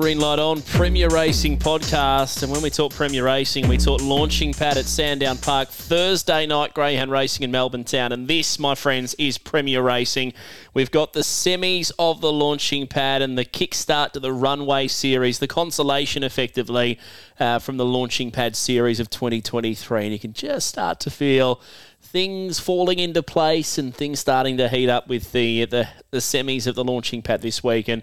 Green Light On Premier Racing podcast. And when we talk Premier Racing, we talk launching pad at Sandown Park Thursday night Greyhound Racing in Melbourne Town. And this, my friends, is Premier Racing. We've got the semis of the launching pad and the kickstart to the runway series, the consolation effectively uh, from the launching pad series of 2023. And you can just start to feel things falling into place and things starting to heat up with the the, the semis of the launching pad this week. And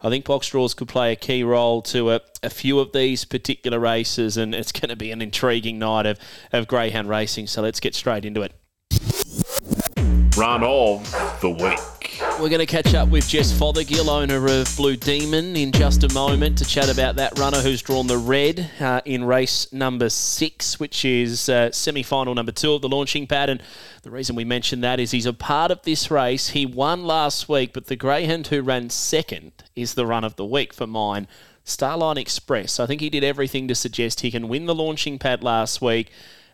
I think box draws could play a key role to a, a few of these particular races, and it's going to be an intriguing night of, of greyhound racing. So let's get straight into it. Run of the week. We're going to catch up with Jess Fothergill, owner of Blue Demon, in just a moment to chat about that runner who's drawn the red uh, in race number six, which is uh, semi final number two of the launching pad. And the reason we mention that is he's a part of this race. He won last week, but the Greyhound who ran second is the run of the week for mine. Starline Express. I think he did everything to suggest he can win the launching pad last week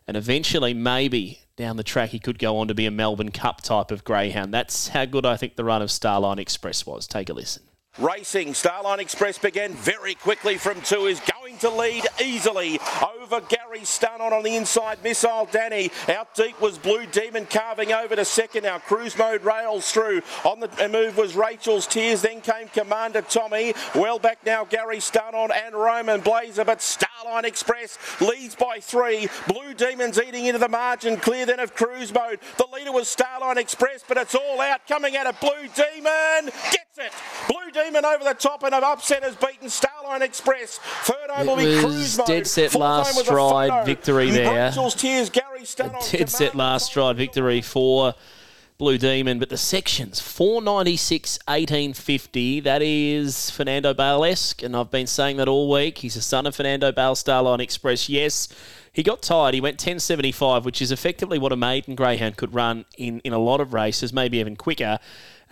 and eventually maybe down the track he could go on to be a Melbourne Cup type of greyhound. That's how good I think the run of Starline Express was. Take a listen. Racing, Starline Express began very quickly from two, is to lead easily over Gary Stun on on the inside, Missile Danny. Out deep was Blue Demon carving over to second now. Cruise mode rails through. On the move was Rachel's Tears, then came Commander Tommy. Well back now, Gary Stun on and Roman Blazer, but Starline Express leads by three. Blue Demon's eating into the margin, clear then of Cruise mode. The leader was Starline Express, but it's all out coming out of Blue Demon. Gets it. Blue Demon over the top and an upset has beaten Starline Express. Third home will be Cruise mode. dead set Fourth last home was a stride victory there. Tears, Gary Dead set last stride victory for Blue Demon, but the sections 496, 1850. That is Fernando Bale esque, and I've been saying that all week. He's a son of Fernando Bale, Starline Express. Yes, he got tired. He went 1075, which is effectively what a maiden greyhound could run in, in a lot of races, maybe even quicker.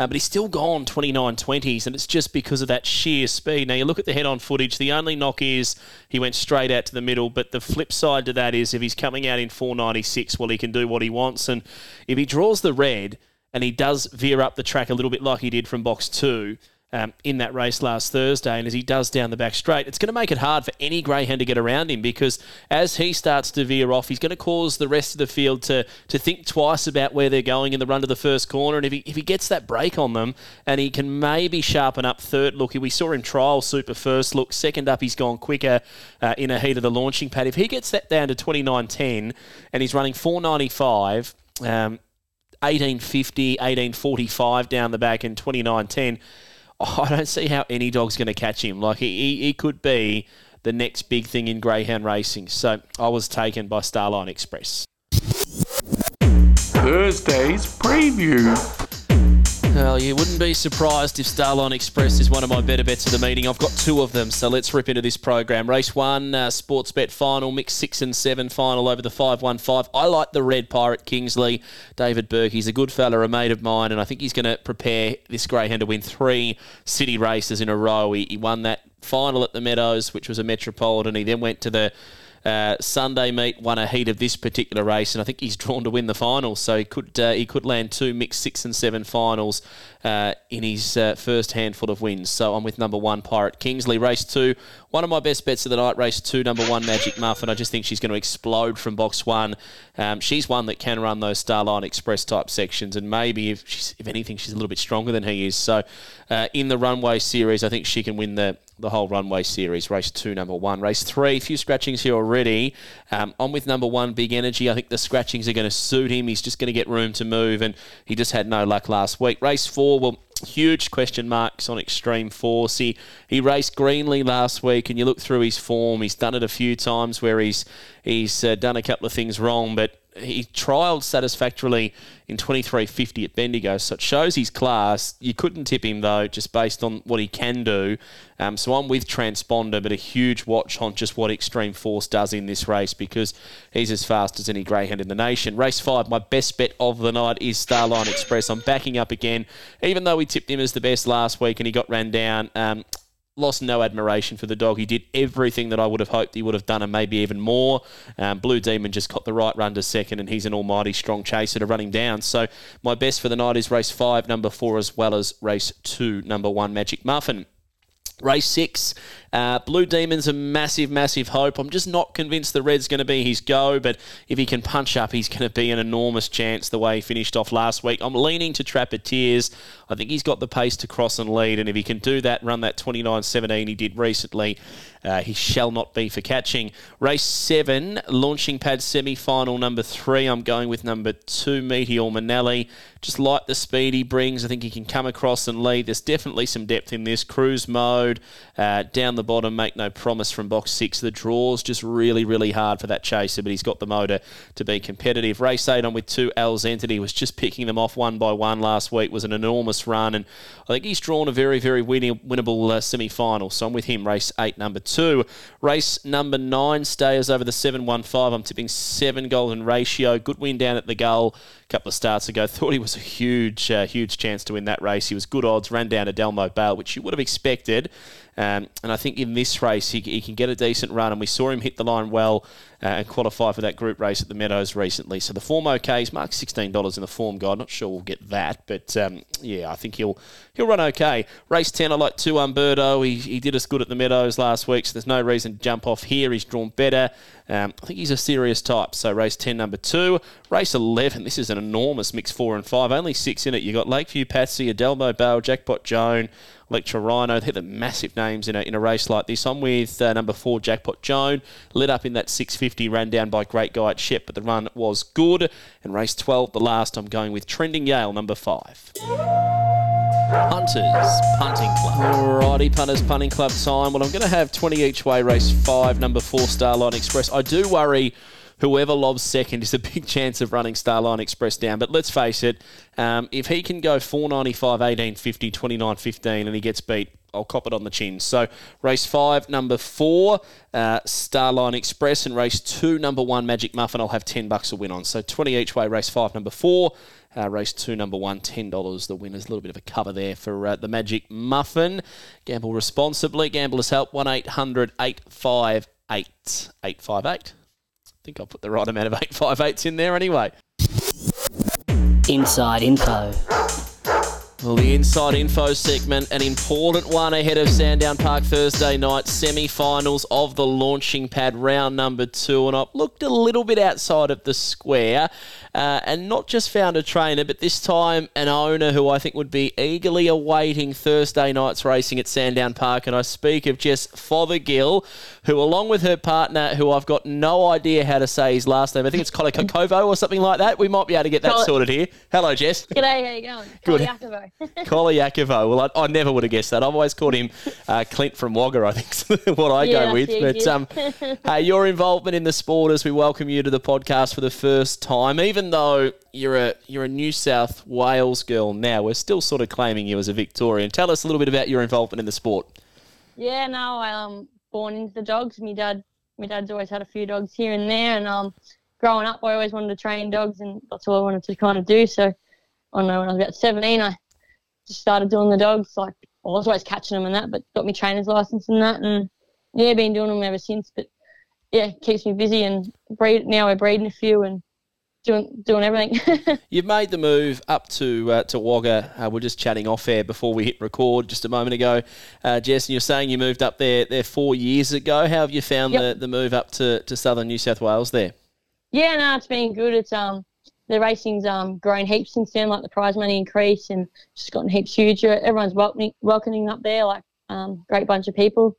Uh, but he's still gone 29 20s, and it's just because of that sheer speed. Now, you look at the head on footage, the only knock is he went straight out to the middle, but the flip side to that is if he's coming out in 496, well, he can do what he wants. And if he draws the red and he does veer up the track a little bit like he did from box two, um, in that race last Thursday, and as he does down the back straight, it's going to make it hard for any greyhound to get around him because as he starts to veer off, he's going to cause the rest of the field to to think twice about where they're going in the run to the first corner. And if he if he gets that break on them, and he can maybe sharpen up third look, we saw him trial super first look, second up he's gone quicker uh, in a heat of the launching pad. If he gets that down to twenty nine ten, and he's running four ninety five. Um, 1850, 1845 down the back, in 2910. I don't see how any dog's going to catch him. Like he, he could be the next big thing in greyhound racing. So I was taken by Starline Express. Thursday's preview. Well, you wouldn't be surprised if Starline Express is one of my better bets of the meeting. I've got two of them, so let's rip into this program. Race one, uh, Sportsbet final, mix six and seven final over the 515. I like the red pirate Kingsley. David Burke, he's a good fella, a mate of mine, and I think he's going to prepare this greyhound to win three city races in a row. He, he won that final at the Meadows, which was a Metropolitan. He then went to the uh, Sunday meet, won a heat of this particular race, and I think he's drawn to win the finals. So he could uh, he could land two mixed six and seven finals uh, in his uh, first handful of wins. So I'm with number one Pirate Kingsley. Race two, one of my best bets of the night. Race two, number one Magic Muffin. I just think she's going to explode from box one. Um, she's one that can run those Starline Express type sections, and maybe if she's, if anything, she's a little bit stronger than he is. So uh, in the runway series, I think she can win the the whole runway series. Race two, number one. Race three, a few scratchings here already. Um, I'm with number one, Big Energy. I think the scratchings are going to suit him. He's just going to get room to move, and he just had no luck last week. Race four, well, huge question marks on Extreme Force. He he raced Greenly last week, and you look through his form. He's done it a few times where he's he's uh, done a couple of things wrong, but he trialled satisfactorily in 23.50 at Bendigo, so it shows his class. You couldn't tip him though, just based on what he can do. Um, so I'm with Transponder, but a huge watch on just what Extreme Force does in this race because he's as fast as any greyhound in the nation. Race five, my best bet of the night is Starline Express. I'm backing up again, even though we tipped him as the best last week and he got ran down. Um, lost no admiration for the dog. He did everything that I would have hoped he would have done, and maybe even more. Um, Blue Demon just got the right run to second, and he's an almighty strong chaser to run him down. So my best for the night is race five, number four, as well as race two, number one, Magic Muffin. Race six, uh, Blue Demon's a massive, massive hope. I'm just not convinced the red's going to be his go, but if he can punch up, he's going to be an enormous chance the way he finished off last week. I'm leaning to Trappeteers. I think he's got the pace to cross and lead, and if he can do that, run that 29.17 he did recently, uh, he shall not be for catching. Race seven, launching pad semi final number three. I'm going with number two, Meteor Manelli. Just like the speed he brings, I think he can come across and lead. There's definitely some depth in this cruise mode. Uh, down the bottom, make no promise from box six. The draw's just really, really hard for that chaser, but he's got the motor to be competitive. Race eight on with two L's Entity was just picking them off one by one last week. Was an enormous run, and I think he's drawn a very, very winnable uh, semi final. So I'm with him. Race eight, number two. Race number nine, stayers over the 715. I'm tipping seven golden ratio. Good win down at the goal a couple of starts ago. Thought he was a huge, uh, huge chance to win that race. He was good odds, ran down to Delmo Bale, which you would have expected. Um, and I think in this race, he, he, can get a decent run. And we saw him hit the line well uh, and qualify for that group race at the Meadows recently. So the form okay. He's marked $16 in the form guide. Not sure we'll get that. But um, yeah, I think he'll he'll run okay. Race 10, I like 2 Umberto. He, he did us good at the Meadows last week. So there's no reason to jump off here. He's drawn better. Um, I think he's a serious type. So race 10, number 2. Race 11, this is an enormous mix 4 and 5. Only 6 in it. You've got Lakeview Patsy, Adelmo Bale, Jackpot Joan. Lecture Rhino. They're the massive names in a, in a race like this. I'm with uh, number four, Jackpot Joan. Lit up in that 650, ran down by Great Guy at Shep, but the run was good. And race 12, the last, I'm going with Trending Yale, number five. Punters Punting Club. Alrighty, Punters Punting Club time. Well, I'm going to have 20 each way, race five, number four, Starline Express. I do worry whoever lobs second is a big chance of running Starline Express down. But let's face it, um, if he can go 495, 1850, 29 15, and he gets beat, I'll cop it on the chin. So race five, number four, uh, Starline Express, and race two, number one, Magic Muffin. I'll have ten bucks a win on. So twenty each way. Race five, number four. Uh, race two, number one, $10. The winner's a little bit of a cover there for uh, the Magic Muffin. Gamble responsibly. Gamblers help 1 800 858 858 think I'll put the right amount of 858s in there anyway. Inside info. Well, the inside info segment, an important one ahead of Sandown Park Thursday night semi finals of the launching pad round number two. And I've looked a little bit outside of the square uh, and not just found a trainer, but this time an owner who I think would be eagerly awaiting Thursday night's racing at Sandown Park. And I speak of Jess Fothergill, who, along with her partner, who I've got no idea how to say his last name, I think it's Kolikokovo or something like that. We might be able to get that sorted here. Hello, Jess. G'day, how you going? Good. Koliakovo. Well, I, I, never would have guessed that. I've always called him uh, Clint from Wagga, I think, what I yeah, go with. But um, uh, your involvement in the sport as we welcome you to the podcast for the first time, even though you're a you're a New South Wales girl now, we're still sort of claiming you as a Victorian. Tell us a little bit about your involvement in the sport. Yeah, no, I um born into the dogs. My dad, my dad's always had a few dogs here and there, and um, growing up, I always wanted to train dogs, and that's all I wanted to kind of do. So, I don't know when I was about 17, I just started doing the dogs. Like I was always catching them and that, but got my trainer's license and that, and yeah, been doing them ever since. But yeah, keeps me busy and breed. Now we're breeding a few and doing doing everything. You've made the move up to uh, to Wagga. Uh, we're just chatting off air before we hit record just a moment ago. Uh, Jess, and you're saying you moved up there there four years ago. How have you found yep. the, the move up to, to southern New South Wales there? Yeah, no, it's been good. It's um the racing's um, grown heaps since then. Like the prize money increased and just gotten heaps huger. Everyone's welcoming, welcoming up there, like um, great bunch of people.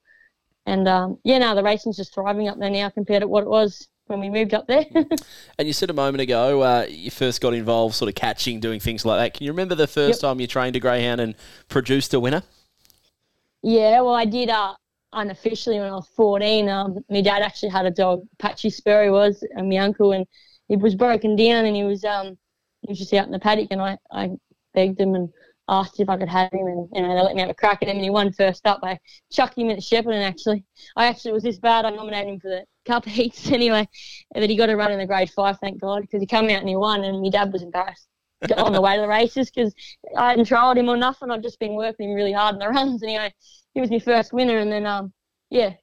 And um, yeah, now the racing's just thriving up there now compared to what it was when we moved up there. and you said a moment ago uh, you first got involved, sort of catching, doing things like that. Can you remember the first yep. time you trained a greyhound and produced a winner? Yeah, well, I did uh, unofficially when I was 14. Um, my dad actually had a dog, Patchy Spurry was, and my uncle, and he was broken down and he was um he was just out in the paddock and I, I begged him and asked if I could have him and you know they let me have a crack at him and he won first up. I chucked him at Shepparton actually. I actually was this bad I nominated him for the cup heats anyway, then he got a run in the grade five, thank God, because he came out and he won and my dad was embarrassed. on the way to the races because I hadn't trialled him or nothing. I've just been working him really hard in the runs. Anyway, he was my first winner. And then, um, yeah,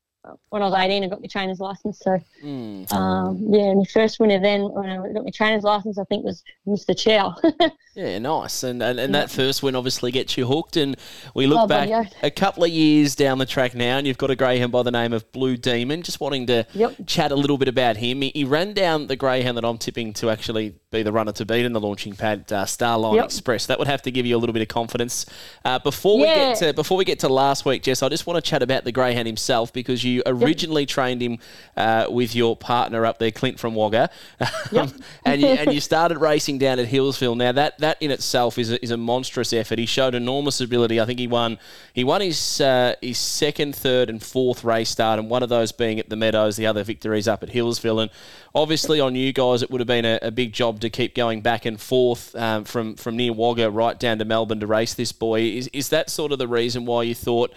when I was 18, I got my trainer's license. So, Mm. um, yeah, my first winner then when I got my trainer's license, I think was Mr. Chow. Yeah, nice. And and, and that first win obviously gets you hooked. And we look Oh, back a couple of years down the track now, and you've got a greyhound by the name of Blue Demon. Just wanting to Yep. chat a little bit about him. He, he ran down the greyhound that I'm tipping to actually be the runner to beat in the launching pad, uh, Starline Yep. Express. That would have to give you a little bit of confidence. Uh, before we get to before we get to last week, Jess, I just want to chat about the greyhound himself because you originally trained him uh, with your partner up there, Clint from Wagga, and you and you started racing down at Healesville. Now that that in itself is a, is a monstrous effort. He showed enormous ability. I think he won he won his uh, his second, third, and fourth race start, and one of those being at the Meadows. The other victories up at Healesville, and obviously on you guys, it would have been a, a big job to keep going back and forth um, from from near Wagga right down to Melbourne to race this boy. Is is that sort of the reason why you thought?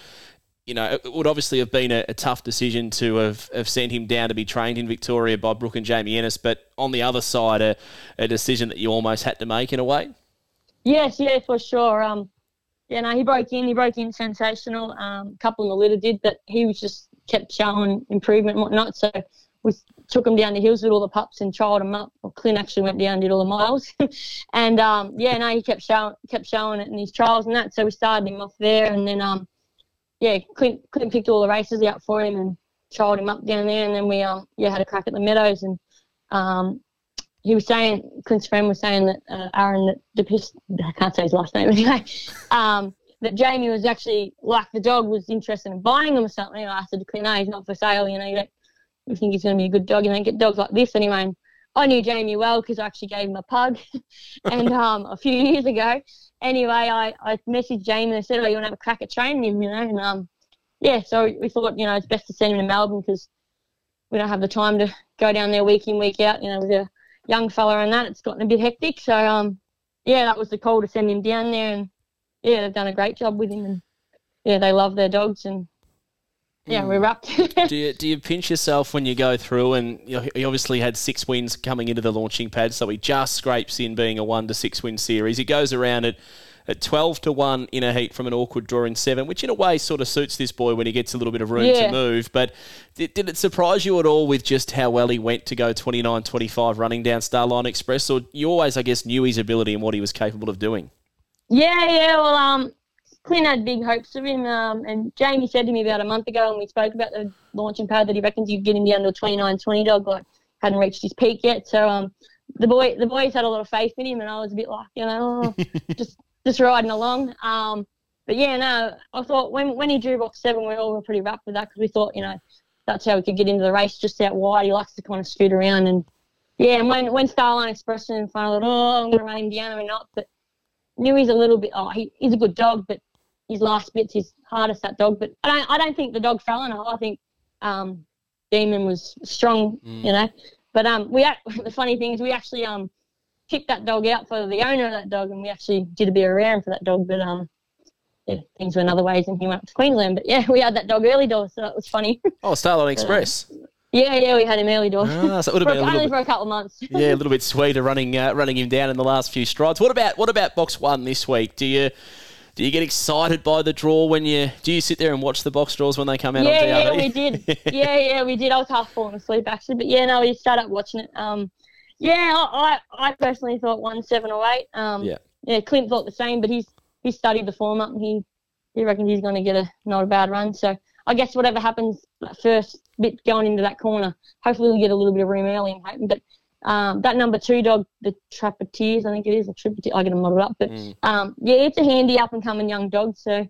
You know, it would obviously have been a, a tough decision to have, have sent him down to be trained in Victoria by Brooke and Jamie Ennis, but on the other side, a, a decision that you almost had to make in a way. Yes, yeah, for sure. Um, yeah, no, he broke in. He broke in sensational. Um, a couple in the litter did, but he was just kept showing improvement and whatnot. So we took him down the hills with all the pups and trialled him up. Well, Clint actually went down and did all the miles, and um, yeah, no, he kept showing kept showing it in his trials and that. So we started him off there, and then um, yeah, Clint Clint picked all the races out for him and trialled him up down there, and then we um yeah had a crack at the meadows and um he was saying, Clint's friend was saying that uh, Aaron, that the piss, I can't say his last name anyway, um, that Jamie was actually, like the dog, was interested in buying him or something. I said to Clint, no, he's not for sale, you know, you don't you think he's going to be a good dog, you don't get dogs like this anyway. And I knew Jamie well because I actually gave him a pug and um, a few years ago. Anyway, I, I messaged Jamie and I said, oh, you want to have a crack at training him, you know, and um, yeah, so we thought, you know, it's best to send him to Melbourne because we don't have the time to go down there week in, week out, you know, with a young fella and that. It's gotten a bit hectic. So, um, yeah, that was the call to send him down there. And, yeah, they've done a great job with him. And, yeah, they love their dogs. And, yeah, we're wrapped. do you do you pinch yourself when you go through and he obviously had six wins coming into the launching pad, so he just scrapes in being a one to six win series. He goes around at at twelve to one in a heat from an awkward draw in seven, which in a way sort of suits this boy when he gets a little bit of room Yeah. to move. But did, did it surprise you at all with just how well he went to go 29-25 running down Starline Express, or you always I guess knew his ability and what he was capable of doing? Yeah, yeah. Well, um, Clint had big hopes of him, um, and Jamie said to me about a month ago when we spoke about the launching pad that he reckons he'd get him down to a 29-20 dog, like hadn't reached his peak yet. So um, the boy, the boys had a lot of faith in him, and I was a bit like, you know, oh, just just riding along. Um, but yeah, no, I thought when when he drew box seven, we all were pretty wrapped with that because we thought, you know, that's how we could get into the race just out wide. He likes to kind of scoot around and. Yeah, and when when Starline Express in front, I thought, oh, I'm going to run him down or not. But knew he's a little bit. Oh, he, he's a good dog, but his last bit's his hardest that dog. But I don't I don't think the dog fell it. I think um, Demon was strong, you know. But um, we the funny thing is we actually um picked that dog out for the owner of that dog, and we actually did a bit of around for that dog. But um, yeah, things went other ways, and he went up to Queensland. But yeah, we had that dog early door, so that was funny. Oh, Starline Express. yeah, yeah, we had him early door. Ah, so it would have been a only bit- for a couple of months. yeah, a little bit sweeter running uh, running him down in the last few strides. What about what about box one this week? Do you do you get excited by the draw when you do you sit there and watch the box draws when they come out yeah, yeah, we did. yeah, yeah, we did. I was half falling asleep actually, but yeah, no, we started up watching it. Um, yeah, I, I, I personally thought one seven or eight. Um, Yeah. yeah, Clint thought the same, but he's he studied the form up and he he reckons he's going to get a not a bad run. So I guess whatever happens first bit going into that corner, hopefully we'll get a little bit of room early. I'm hoping, but. Um, that number two dog, the Trappeteers, I think it is, or Trappeteer, I get them muddled up, but Mm. um, yeah, it's a handy up and coming young dog. So,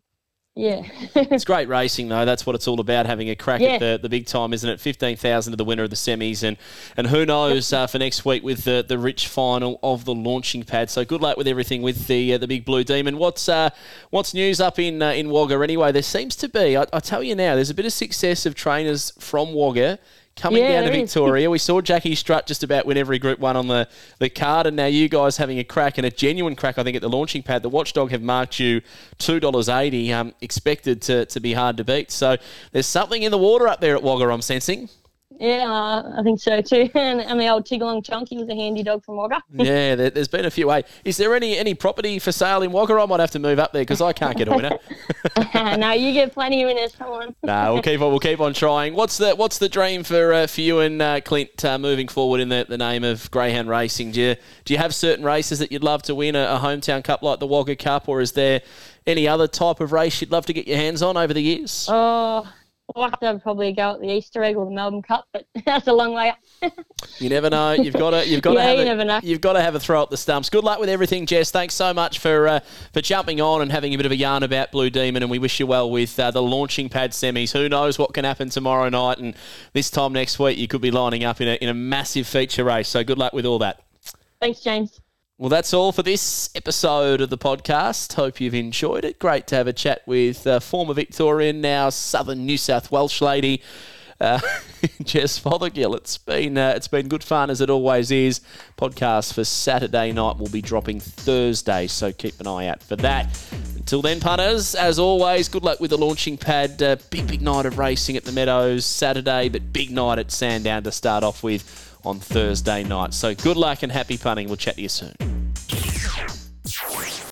yeah, It's great racing though. That's what it's all about. Having a crack Yeah. at the, the big time, isn't it? Fifteen thousand to the winner of the semis, and and who knows uh, for next week with the the rich final of the launching pad. So good luck with everything with the uh, the big blue demon. What's uh, what's news up in uh, in Wagga anyway? There seems to be. I, I tell you now, there's a bit of success of trainers from Wagga. Coming Yeah, down to is. Victoria, we saw Jackie Strutt just about win every Group One on the, the card, and now you guys having a crack and a genuine crack. I think at the launching pad, the Watchdog have marked you two dollars eighty. Um, expected to, to be hard to beat. So there's something in the water up there at Wagga. I'm sensing. Yeah, I think so too. and, and the old Tigalong Chunky was a handy dog from Wagga. yeah, there, has been a few. Hey, is there any any property for sale in Wagga? I might have to move up there because I can't get a winner. no, you get plenty of winners. Come on. no, we'll keep on. We'll keep on trying. What's the What's the dream for uh, for you and uh, Clint uh, moving forward in the, the name of Greyhound Racing? Do you Do you have certain races that you'd love to win a, a hometown cup like the Wagga Cup, or is there any other type of race you'd love to get your hands on over the years? Oh, I'd to probably go at the Easter egg or the Melbourne Cup, but that's a long way up. you never know. You've got to. You've got yeah, to have. You a, never know. You've got to have a throw up the stumps. Good luck with everything, Jess. Thanks so much for uh, for jumping on and having a bit of a yarn about Blue Demon, and we wish you well with uh, the launching pad semis. Who knows what can happen tomorrow night, and this time next week you could be lining up in a in a massive feature race. So good luck with all that. Thanks, James. Well, that's all for this episode of the podcast. Hope you've enjoyed it. Great to have a chat with uh, former Victorian, now Southern New South Welsh lady, uh, Jess Fothergill. It's been uh, it's been good fun as it always is. Podcast for Saturday night will be dropping Thursday, so keep an eye out for that. Until then, punters, as always, good luck with the launching pad. Uh, big big night of racing at the Meadows Saturday, but big night at Sandown to start off with on Thursday night. So good luck and happy punting. We'll chat to you soon.